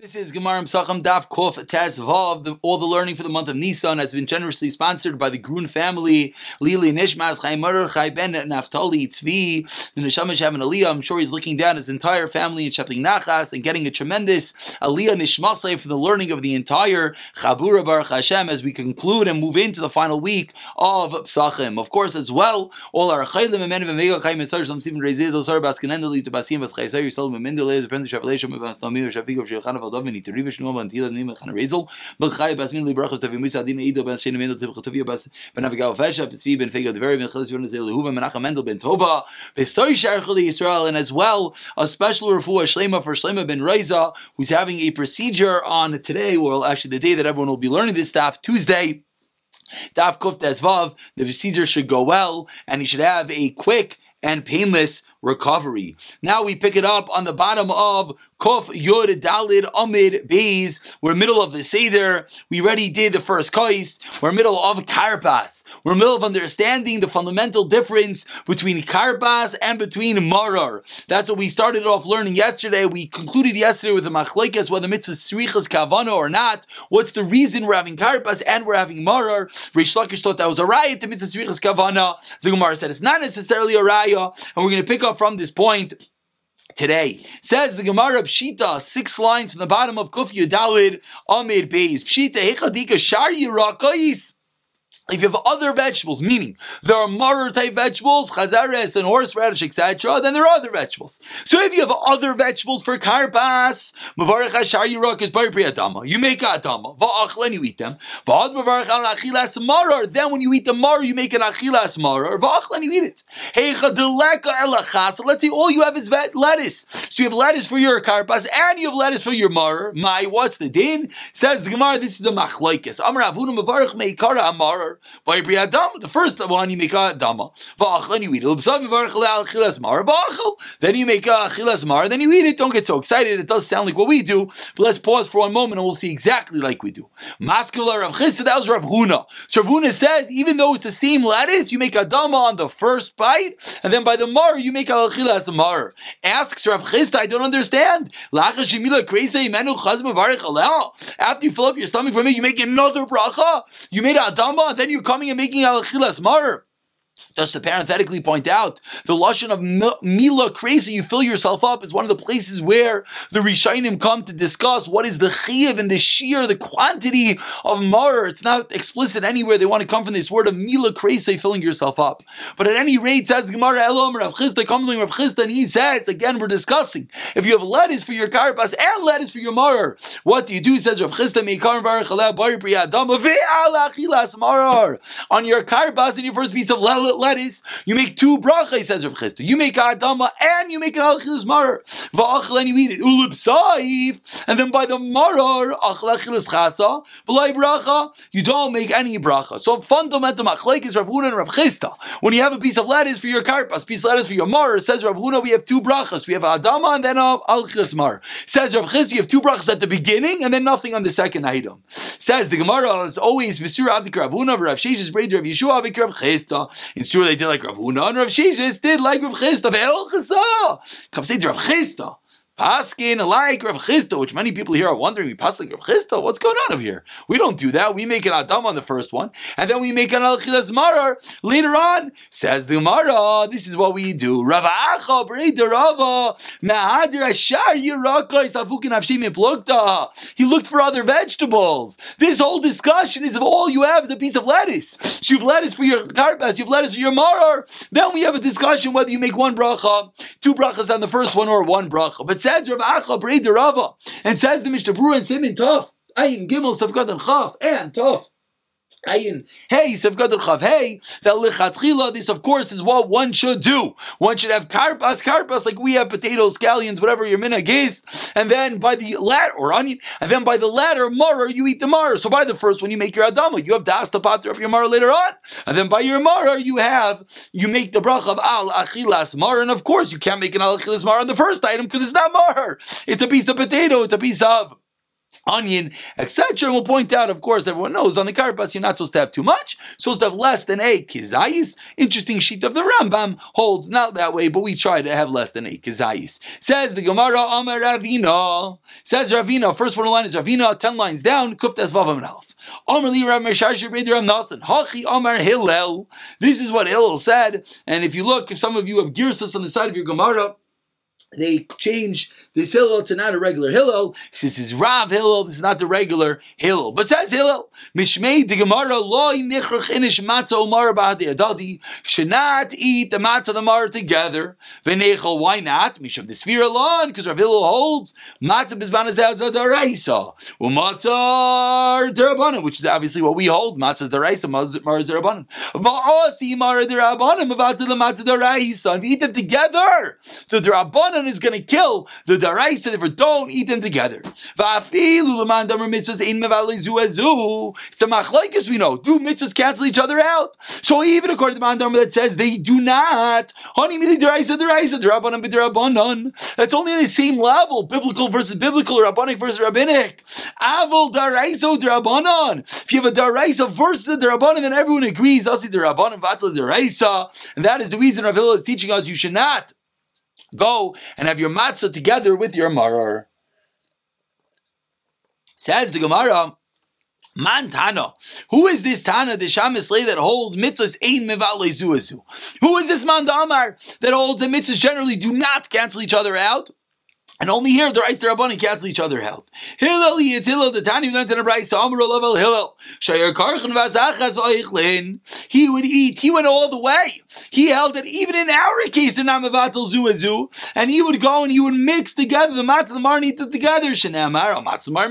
This is Gemara Psachim Daf Kof Tez Vav. All the learning for the month of Nisan has been generously sponsored by the Grun family. Lili Nishmas Chai Mordechai Ben Naftali Tzvi. The Neshama having Aliyah. I'm sure he's looking down his entire family and Shepling Nachas and getting a tremendous Aliyah Nishmasay for the learning of the entire Chabura Baruch Hashem as we conclude and move into the final week of Psachim. Of course, as well, all our Chaylim and Menim of Mega Chayim and Sarjam Stephen Reziz, Sar Baskinendali to Basim Bas Chaysar, Yisrael Memindale, depends on Shavalation, Mabas Namir, Shafiq of And as well a special refuah Shlema for Shlema Ben Reza who's having a procedure on today well actually the day that everyone will be learning this stuff Tuesday Daf Kuf Desvav, the procedure should go well, and he should have a quick and painless recovery. Now we pick it up on the bottom of Kof Yod Dalid Amid Beis. We're middle of the Seder. We already did the first kais. We're middle of Karpas. We're middle of understanding the fundamental difference between Karpas and between Marar. That's what we started off learning yesterday. We concluded yesterday with the Machlekes whether mitzvah Srichas Kavana or not. What's the reason we're having Karpas and we're having Marar? Rish Lakish thought that was a riot to mitzvah Srichas Kavana. The Gemara said it's not necessarily a raya, and we're going to pick up from this point today. Says the Gemara Pshita, six lines from the bottom of Kuf Yudalid Amid Beis. Pshita Hechadika Shar Yirakais. If you have other vegetables, meaning there are maror type vegetables, chazares and horseradish, etc., then there are other vegetables. So if you have other vegetables for karpas, mavarech hashar yirak is bari. You make adama, va'achlen you eat them. Va'ad mavarech al achilas marar. Then when you eat the maror, you make an achilas marar. Va'achlen you eat it. Heicha deleka elachas. Let's say all you have is lettuce. So you have lettuce for your karpas and you have lettuce for your maror. My, what's the din? Says the Gemara, this is a machlokes. Amar avuna mavarech meikara the first one you make a dama. Then you eat it. Then you. Then eat it. Don't get so excited. It does sound like what we do. But let's pause for one moment and we'll see exactly like we do. Mascular Rav Chisda, that was Rav Huna. So Rav Huna says, even though it's the same lettuce, you make a dama on the first bite, and then by the mar you make a chilas mar. Asks Rav Chisda, I don't understand. After you fill up your stomach for me, you make another bracha. You made a dama, then you coming and making al chilas mar. Just to parenthetically point out, the lashon of mila crazy, you fill yourself up, is one of the places where the Rishainim come to discuss what is the chiyav and the sheer, the quantity of mar. It's not explicit anywhere. They want to come from this word of mila crazy, filling yourself up. But at any rate, says Gemara Elom Rav Chisda, coming Rav Chisda, and he says again, we're discussing if you have lettuce for your karpas and lettuce for your mar, what do you do? Says Rav marar on your karpas and your first piece of lettuce lettuce, you make two brachas, says Rav Chisda. You make adama and you make an alchilas marar. Va'achel and you eat it. Ulub saif. And then by the marar, achel achilas chasa. B'lai bracha, you don't make any bracha. So fundamental machlek is Rav Huna and Rav Chisda. When you have a piece of lettuce for your karpas, piece of lettuce for your marar, says Rav Huna, we have two brachas. We have adama and then alchilas marar. Says Rav Chisda, you have two brachas at the beginning and then nothing on the second item. Says the Gemara is always Misur Avdik Rav Huna, Rav Sheshes, Rav Yeshua, Avdik Rav Chisda. In sure they did like Rav Huna, and Rav Shishis did like Rav Chisda. Ve'el chasa. Come say Rav Chisda. Paskin like Rav Chisda, which many people here are wondering, we pass like Rav Chisda, what's going on over here? We don't do that. We make an Adam on the first one, and then we make an Al Marar later on. Says the Mara, this is what we do. Rav Acha, Breda Rava, Ma'adir Ashar Yiraka, Isafukin Avshim. He looked for other vegetables. This whole discussion is if all you have is a piece of lettuce. So you have lettuce for your karpas, you have lettuce for your Marar. Then we have a discussion whether you make one bracha, two brachas on the first one, or one bracha. But says Rav Acha Brei Rava, and says the Mishnah Berurah and Simin Tov, Ayin Gimel Savgad and Chaf, and Tov. Ayin, hey, hey, that lichatchila, this of course is what one should do. One should have karpas, karpas, like we have potatoes, scallions, whatever your minhag is, and then by the latter, or onion, and then by the latter, mara, you eat the mara. So by the first one, you make your adama, you have the pater of your mara later on, and then by your mara, you have, you make the bracha of al achilas mara, and of course, you can't make an al achilas mara on the first item because it's not mara. It's a piece of potato, it's a piece of onion, etc. We'll point out, of course, everyone knows on the karpas you're not supposed to have too much, supposed to have less than a kizayis. Interesting sheet of the Rambam holds not that way, but we try to have less than a kizayis. Says the Gemara Amar Ravina. Says Ravina. First one line is Ravina, ten lines down. Kuftas Vavam Alf. Amar Li Rav Meshashir Beder Ram Nasan. Hachi Amar Hillel. This is what Hillel said. And if you look, if some of you have girsas on the side of your Gemara they change this Hillel to not a regular Hillel. He says this is Rav Hillel, this is not the regular Hillel. But says Hillel, Mishmei the Gemara loy nichrach inish matzah omar ba'adi adadi, should not eat the matzah the mar together. V'nechel, why not? Misham the Sfira alone, because Rav Hillel holds matzah bizban is daraisa. Umatzah derabanan, which is obviously what we hold. Matzah daraisa, mar derabanan. Va'asi mar derabanan, about the matzah daraisa. If you eat them together, the derabanan is going to kill the daraisa if don't eat them together. It's a machlaikas we know. Do mitzvahs cancel each other out? So even according to the Mandam that says they do not. That's only on the same level, biblical versus biblical, rabbinic versus rabbinic. Avol daraiso derabanan. If you have a daraisa versus a derabanan, then everyone agrees. Asi derabanan vatla daraisa, and that is the reason Rav is teaching us you should not Go and have your matzah together with your marar. Says the Gemara, Man Tana. Who is this Tana, the Shamislay that holds mitzvahs ein mevale zuazu? Who is this man Damar that holds the mitzvahs generally do not cancel each other out? And only here, the Reis Rabbanim cancel each other out. Hillel, it's Hillel, the Tani Amr Hillel. Shayar Karchen Vazachas Vaichlin. He would eat, he went all the way. He held that even in our case, in Amavatal Zuazu, and he would go and he would mix together the matzah the mar and eat it together. Shanamar, al matzah mar.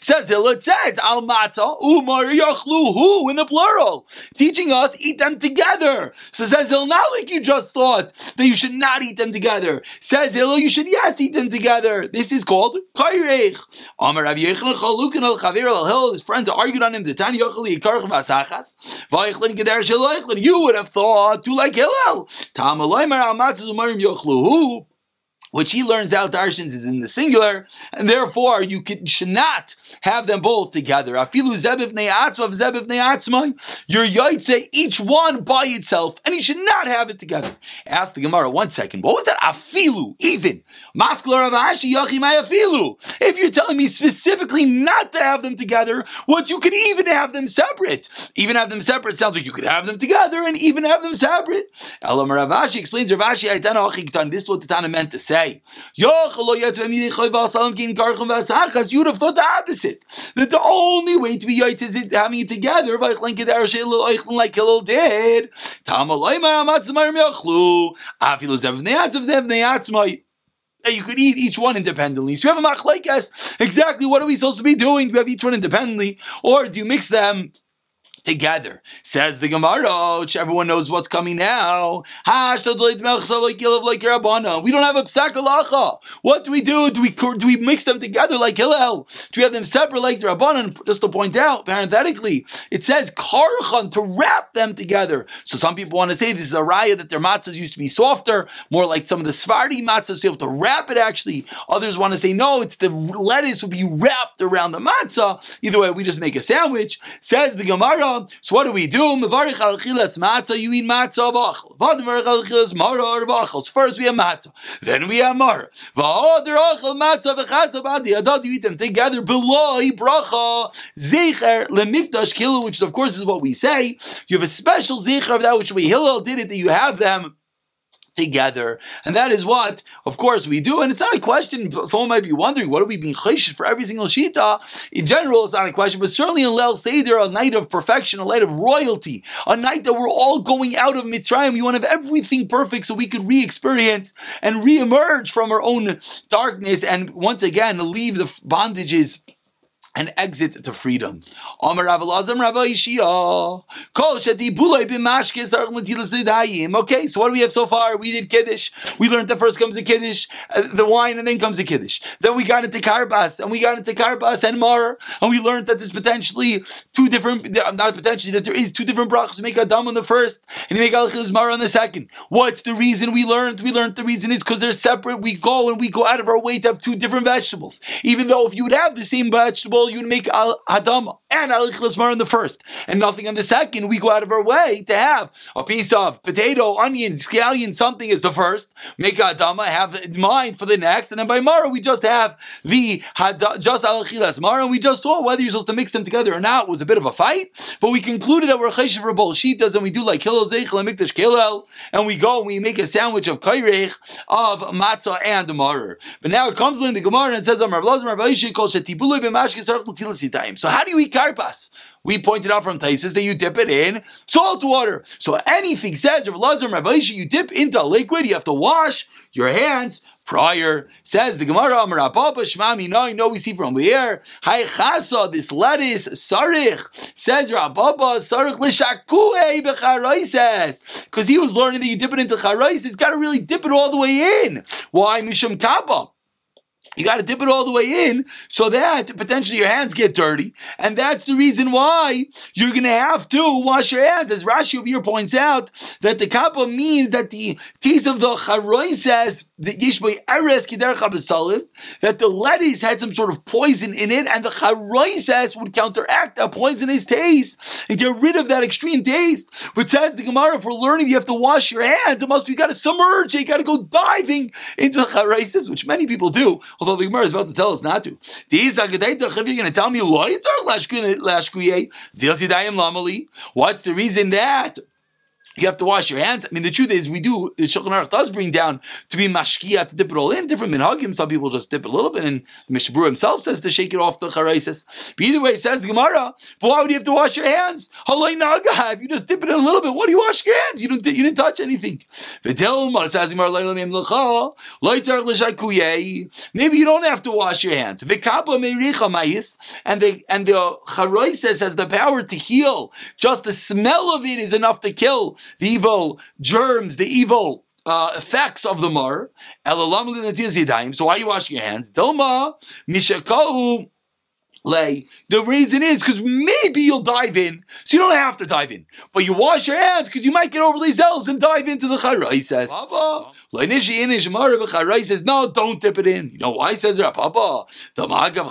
Says Hillel, it says, al matzah, umar yachlu, who, in the plural. Teaching us, eat them together. So says Hillel, not like you just thought that you should not eat them together. Says Hillel, you should, yes, eat them together. This is called kairech. Amar Rav Yechon al Chavir al Hill. His friends argued on him. The Tani Yocheli Yikarch Vasachas. Vayichlin Geder. You would have thought to like Hillel. Tam Al Matzah Umarim Yochlu which he learns out Darshans is in the singular, and therefore you could, should not have them both together. Afilu zebiv ne'atzma zebiv ne'atzma. Your yaitse each one by itself, and you should not have it together. Ask the Gemara one second. What was that? Afilu, even. Maskler avashi yachimai afilu. If you're telling me specifically not to have them together, what you could even have them separate. Even have them separate sounds like you could have them together and even have them separate. Elam Ravashi explains Ravashi, this is what the Tana meant to say say. You'd have thought the opposite. That the only way to be yoitz is having it together. Like Hillel did. You could eat each one independently. So you have a machlekes. Exactly what are we supposed to be doing? Do we have each one independently, or do you mix them together. Says the Gemara, which everyone knows what's coming now. We don't have a psak What do we do? Do we do we mix them together like Hillel? Do we have them separate like the Rabbanan? Just to point out, parenthetically, it says karchan to wrap them together. So some people want to say this is a raya that their matzahs used to be softer, more like some of the Svardi matzahs, to be able to wrap it actually. Others want to say no, it's the lettuce would be wrapped around the matzah. Either way, we just make a sandwich. Says the Gemara. So what do we do? Mevarich al chilas matzah, you eat matzah bachel. V'admarich al chilas mara or bachel. So first we have matzah, then we have mara. V'ader achel matzah v'chasa badi. Adad, you eat them together below bracha. Zecher lemikdash kilu, which of course is what we say. You have a special zecher of that which we Hillel did it, that you have them together. And that is what, of course, we do. And it's not a question, someone might be wondering, what are we being chayshed for every single shita? In general, it's not a question, but certainly in Leil Seder, a night of perfection, a night of royalty, a night that we're all going out of Mitzrayim. We want to have everything perfect so we could re-experience and re-emerge from our own darkness and once again leave the bondages and exit to freedom. Okay, so what do we have so far? We did Kiddush. We learned that first comes the Kiddush, uh, the wine, and then comes the Kiddush. Then we got into Karpas, and we got into Karpas and Mar, and we learned that there's potentially two different, not potentially, that there is two different brachas. You make Adam on the first, and you make Alchil Mar on the second. What's the reason we learned? We learned the reason is because they're separate. We go and we go out of our way to have two different vegetables. Even though if you would have the same vegetable, you would make al hadama and alichlas mar in the first, and nothing on the second. We go out of our way to have a piece of potato, onion, scallion, something is the first. Make hadama, have in mind for the next, and then by mara we just have the just alichlas mar, and we just saw whether you're supposed to mix them together or not. Was a bit of a fight, but we concluded that we're cheshiv for both shitas, and we do like kilel zeichel and mikdash kilel, and we go and we make a sandwich of kairech of matzah and mar. But now it comes in the Gemara and it says, "Amar Blazim Rabbi b'mashkes so how do you eat karpas? We pointed out from Taisis that you dip it in salt water. So anything says, Rav Lazar, Rav you dip into a liquid, you have to wash your hands prior. Says the Gemara, no, know we see from here. Hi chasa, this lettuce, sarich, says Rababa, sarich l'shakue b'charoises. Because he was learning that you dip it into charois, he's got to really dip it all the way in. Why? Mishum kaba. You got to dip it all the way in so that potentially your hands get dirty. And that's the reason why you're going to have to wash your hands. As Rashi over here points out, that the kappa means that the taste of the charoy says, the yishbay eres kider that the lettuce had some sort of poison in it, and the charoy says would counteract that poisonous taste and get rid of that extreme taste. But says the Gemara, for learning you have to wash your hands, it must be you got to submerge, you got to go diving into the charoises, which many people do although the Gemara is about to tell us not to. These are going to tell me What's the reason that? You have to wash your hands. I mean, the truth is, we do, the Shulchan Aruch does bring down to be mashkia, to dip it all in. Different minhagim, some people just dip it a little bit, and the Mishabur himself says to shake it off the charaisis. But either way, says Gemara, but why would you have to wash your hands? Halay naga, if you just dip it in a little bit, what do you wash your hands? You don't, you didn't touch anything. Maybe you don't have to wash your hands. And the, and the charaisis has the power to heal. Just the smell of it is enough to kill the evil germs, the evil uh, effects of the mar. So why are you washing your hands? Dilma mishakau lay. The reason is because maybe you'll dive in, so you don't have to dive in, but you wash your hands because you might get overly zealous and dive into the chara. He says, Papa, he says, no, don't dip it in. You know why? He says, Papa, it's not going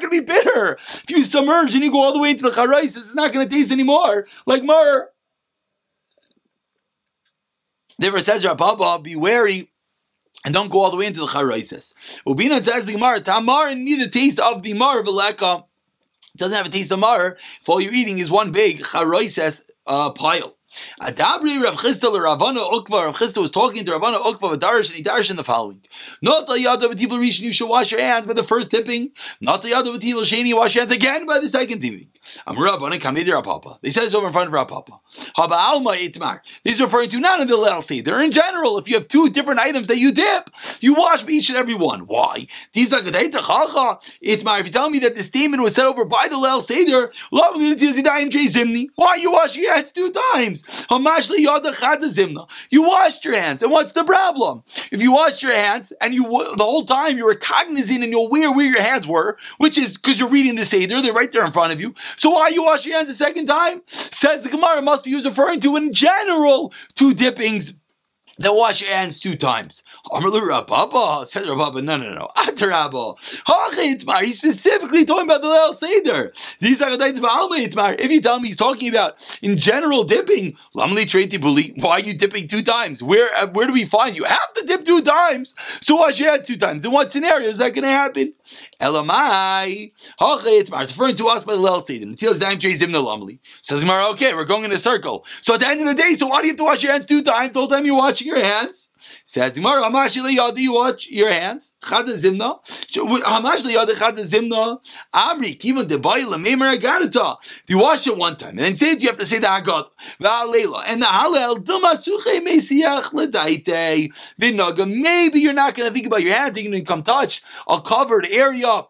to be bitter. If you submerge and you go all the way into the chara, it's not going to taste anymore like mar. Therefore, says Rabba, be wary and don't go all the way into the charaises. Ubina says the Gemara, Tamar and neither taste of the mar veleka doesn't have a taste of mar if all you're eating is one big charaises uh, pile. Adabri Rav Chisda Ravana Ukva. Rav Chisda was talking to Ravana Ukva with Darish, and he Darish in the following: Not the Yada B'Tibel Rishon, you should wash your hands by the first tipping. Not the Yada B'Tibel Sheni, wash your hands again by the second tipping. Amr Rabbana Kamid Papa. They said says over in front of Papa. Haba Alma Itmar. This is referring to not in the Lel Seder. In general, if you have two different items that you dip, you wash each and every one. Why? These are Itmar. If you tell me that the statement was said over by the Lel Seder, why you wash your hands two times? You washed your hands, and what's the problem? If you washed your hands and you the whole time you were cognizant and you're aware where your hands were, which is because you're reading the Seder, they're right there in front of you. So why you wash your hands a second time? Says the Gemara must be used referring to in general two dippings then wash your hands two times. Amrlu Rababa says Rababa, no, no, no, Atarabo. Itmar. He's specifically talking about the Leil Seder. If you tell me he's talking about in general dipping, Lamli Treti why are you dipping two times? Where uh, where do we find you? Have to dip two times. So wash your hands two times. In what scenario is that going to happen? Elamai. It's referring to us by the Leil Seder. Says okay, we're going in a circle. So at the end of the day, so why do you have to wash your hands two times the whole time you're washing your hands? Says Gemara, Hamashli Yadi, you watch your hands. Chada Zimna. Hamashli Yadi Chada Zimna. Amri, Kiva Debai Lamemer Agadata. You wash it one time, and then says you have to say the Agad. Va'alela. And the Halel, Dumasuche Mesiach Ledaite. Vinaga. Maybe you're not going to think about your hands, you're going to come touch a covered area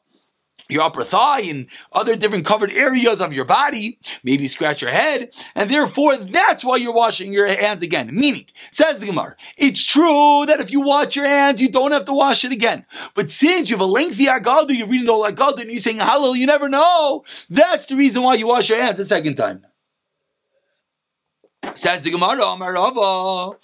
your upper thigh and other different covered areas of your body. Maybe scratch your head, and therefore that's why you're washing your hands again. Meaning, says the Gemara, it's true that if you wash your hands, you don't have to wash it again. But since you have a lengthy agadu, you're reading the whole agadu, and you're saying halal, you never know. That's the reason why you wash your hands a second time. Says the Gemara, Amarava.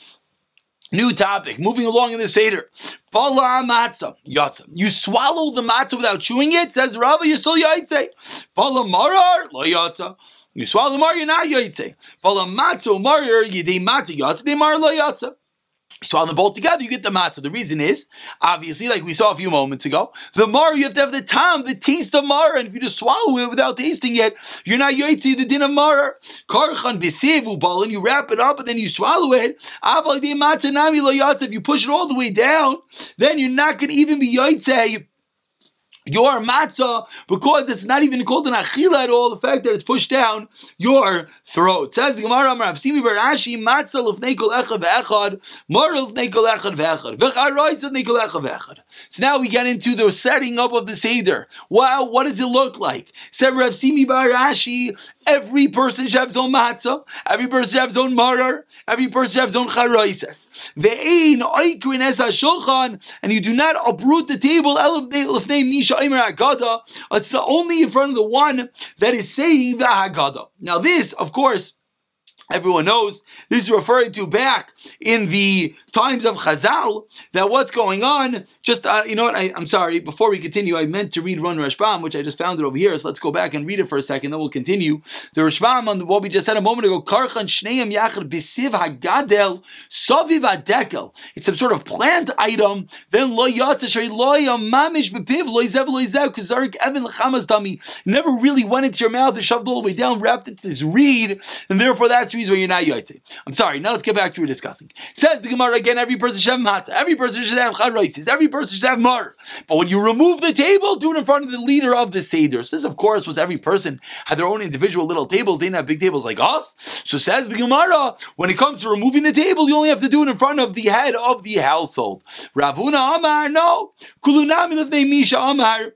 New topic. Moving along in the Seder. Bala matzah. Yatza. You swallow the matzah without chewing it, says Rabbi Yisrael Yaitse. Bala marar, lo yatza. You swallow the mar, you're not yaitse. Bala matzah marar, yidei matzah yatza, de mar lo yatza. Swallow them both together, you get the matzah. The reason is, obviously, like we saw a few moments ago, the mar, you have to have the time, the taste of mar, and if you just swallow it without tasting it, you're not yaitzi the din of mar. Karchan b'sevu and you wrap it up and then you swallow it. If you push it all the way down, then you're not going to even be yaitze your matzah because it's not even called an achila at all. The fact that it's pushed down your throat. Says Gemara Amar Avsimi Barashi matzah lefnei kol echad ve'echad mar lefnei kol echad ve'echad v'charois lefnei kol echad ve'echad. So now we get into the setting up of the seder. Wow, what does it look like? Said Rav Simi bar Ashi Every person should have his own matzah. Every person should have his own marar. Every person should have his own charaises. Ve'ein oikrin es shulchan, and you do not uproot the table. It's only in front of the one that is saying the Haggadah. Now, this, of course Everyone knows this is referring to back in the times of Chazal that what's going on. Just uh, you know what? I, am sorry. Before we continue, I meant to read Run Rashbam, which I just found it over here. So let's go back and read it for a second. Then we'll continue. The Rashbam on what we just said a moment ago. Karchan shneim yachar bisiv hagadel saviv adekel. It's some sort of plant item. Then lo yatza shari lo mamish bepiv lo yizev lo yizev kazarik evan lechamas dami. Never really went into your mouth It shoved all the way down, wrapped it to this reed, and therefore that's where you're not yoytze. I'm sorry. Now let's get back to what we're discussing. Says the Gemara again. Every person should have matzah. Every person should have charaisis. Every person should have mar. But when you remove the table, do it in front of the leader of the seder. So this, of course, was every person had their own individual little tables. They didn't have big tables like us. So says the Gemara. When it comes to removing the table, you only have to do it in front of the head of the household. Ravuna Amar no. Kulunami Misha Amar.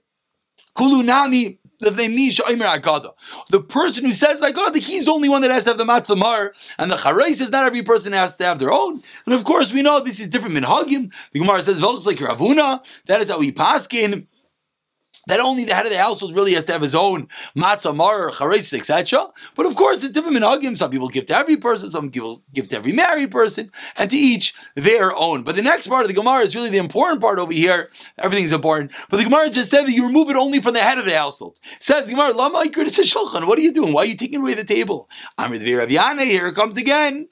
Kulunami the person who says like, oh, he's the only one that has to have the matzah mar, and the charay says not every person has to have their own. And of course, we know this is different minhagim. The Gemara says, "Velchus like Ravuna." That is how we paskin that only the head of the household really has to have his own matzah, mar, etc. But of course, it's different minhagim. Some people give to every person, some people give to every married person, and to each their own. But the next part of the Gemara is really the important part over here. Everything's important. But the Gemara just said that you remove it only from the head of the household. It says Gemara, Lama shulchan. What are you doing? Why are you taking away the table? Amr Here it comes again.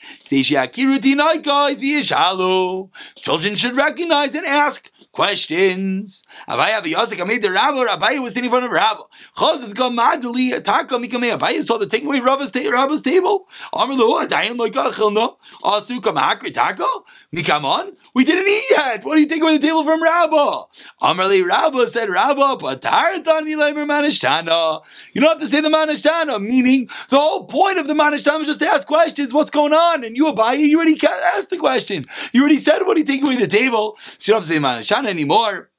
Children should recognize and ask questions. Abaye v'yosek amid the rabbi, Rabbi was sitting in front of Rabbi. Chazit come madly, taka mikamei. Abaye saw the taking away Rabbi's, ta- Rabbi's table. Amrlu, adayin like achilna. Asu kam hakri taka. Mikamon. We didn't eat yet. What do you take away the table from Rabbi? Amrli Rabbi said, Rabbi, patartani leimer manishtana. You don't have to say the manishtana, meaning the whole point of the manishtana is just to ask questions. What's going on? And you, Abaye, you already asked the question. You already said, what do you take away the table? So you don't have to say manishtana anymore.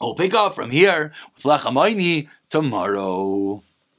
We'll pick up from here with Lachamayni tomorrow.